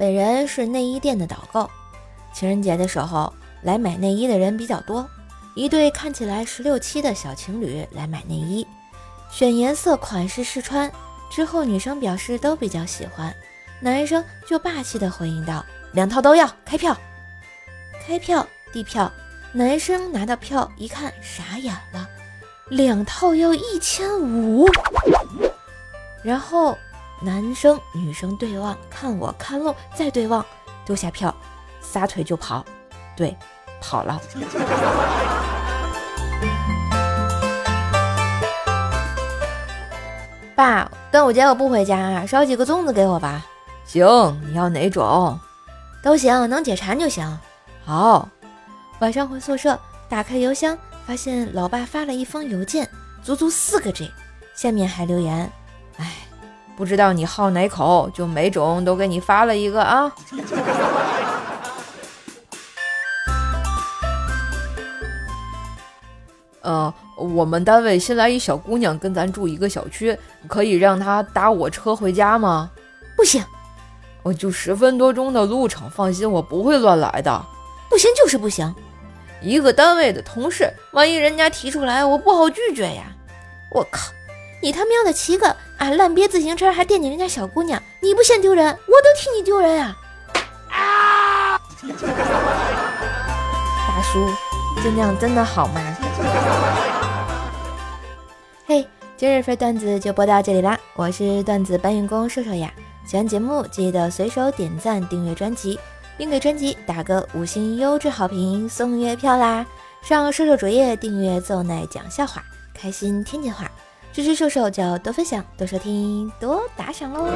本人是内衣店的导购，情人节的时候来买内衣的人比较多，一对看起来十六七的小情侣来买内衣，选颜色、款式试穿之后，女生表示都比较喜欢，男生就霸气的回应道：“两套都要，开票，开票，递票。”男生拿到票一看，傻眼了，两套要一千五，然后。男生女生对望，看我看漏，再对望，丢下票，撒腿就跑，对，跑了。爸，端午节我不回家，烧几个粽子给我吧。行，你要哪种？都行，能解馋就行。好。晚上回宿舍，打开邮箱，发现老爸发了一封邮件，足足四个 G，下面还留言，哎。不知道你好哪口，就每种都给你发了一个啊。呃，我们单位新来一小姑娘，跟咱住一个小区，可以让她搭我车回家吗？不行，我就十分多钟的路程，放心，我不会乱来的。不行就是不行，一个单位的同事，万一人家提出来，我不好拒绝呀。我靠！你他喵的骑个啊烂瘪自行车还惦记人家小姑娘，你不嫌丢人，我都替你丢人啊！啊！大叔，就那样真的好吗？嘿，今日份段子就播到这里啦，我是段子搬运工瘦瘦呀。喜欢节目记得随手点赞、订阅专辑，并给专辑打个五星优质好评送月票啦！上瘦瘦主页订阅奏奶讲笑话，开心天津话。支持射手就要多分享、多收听、多打赏喽！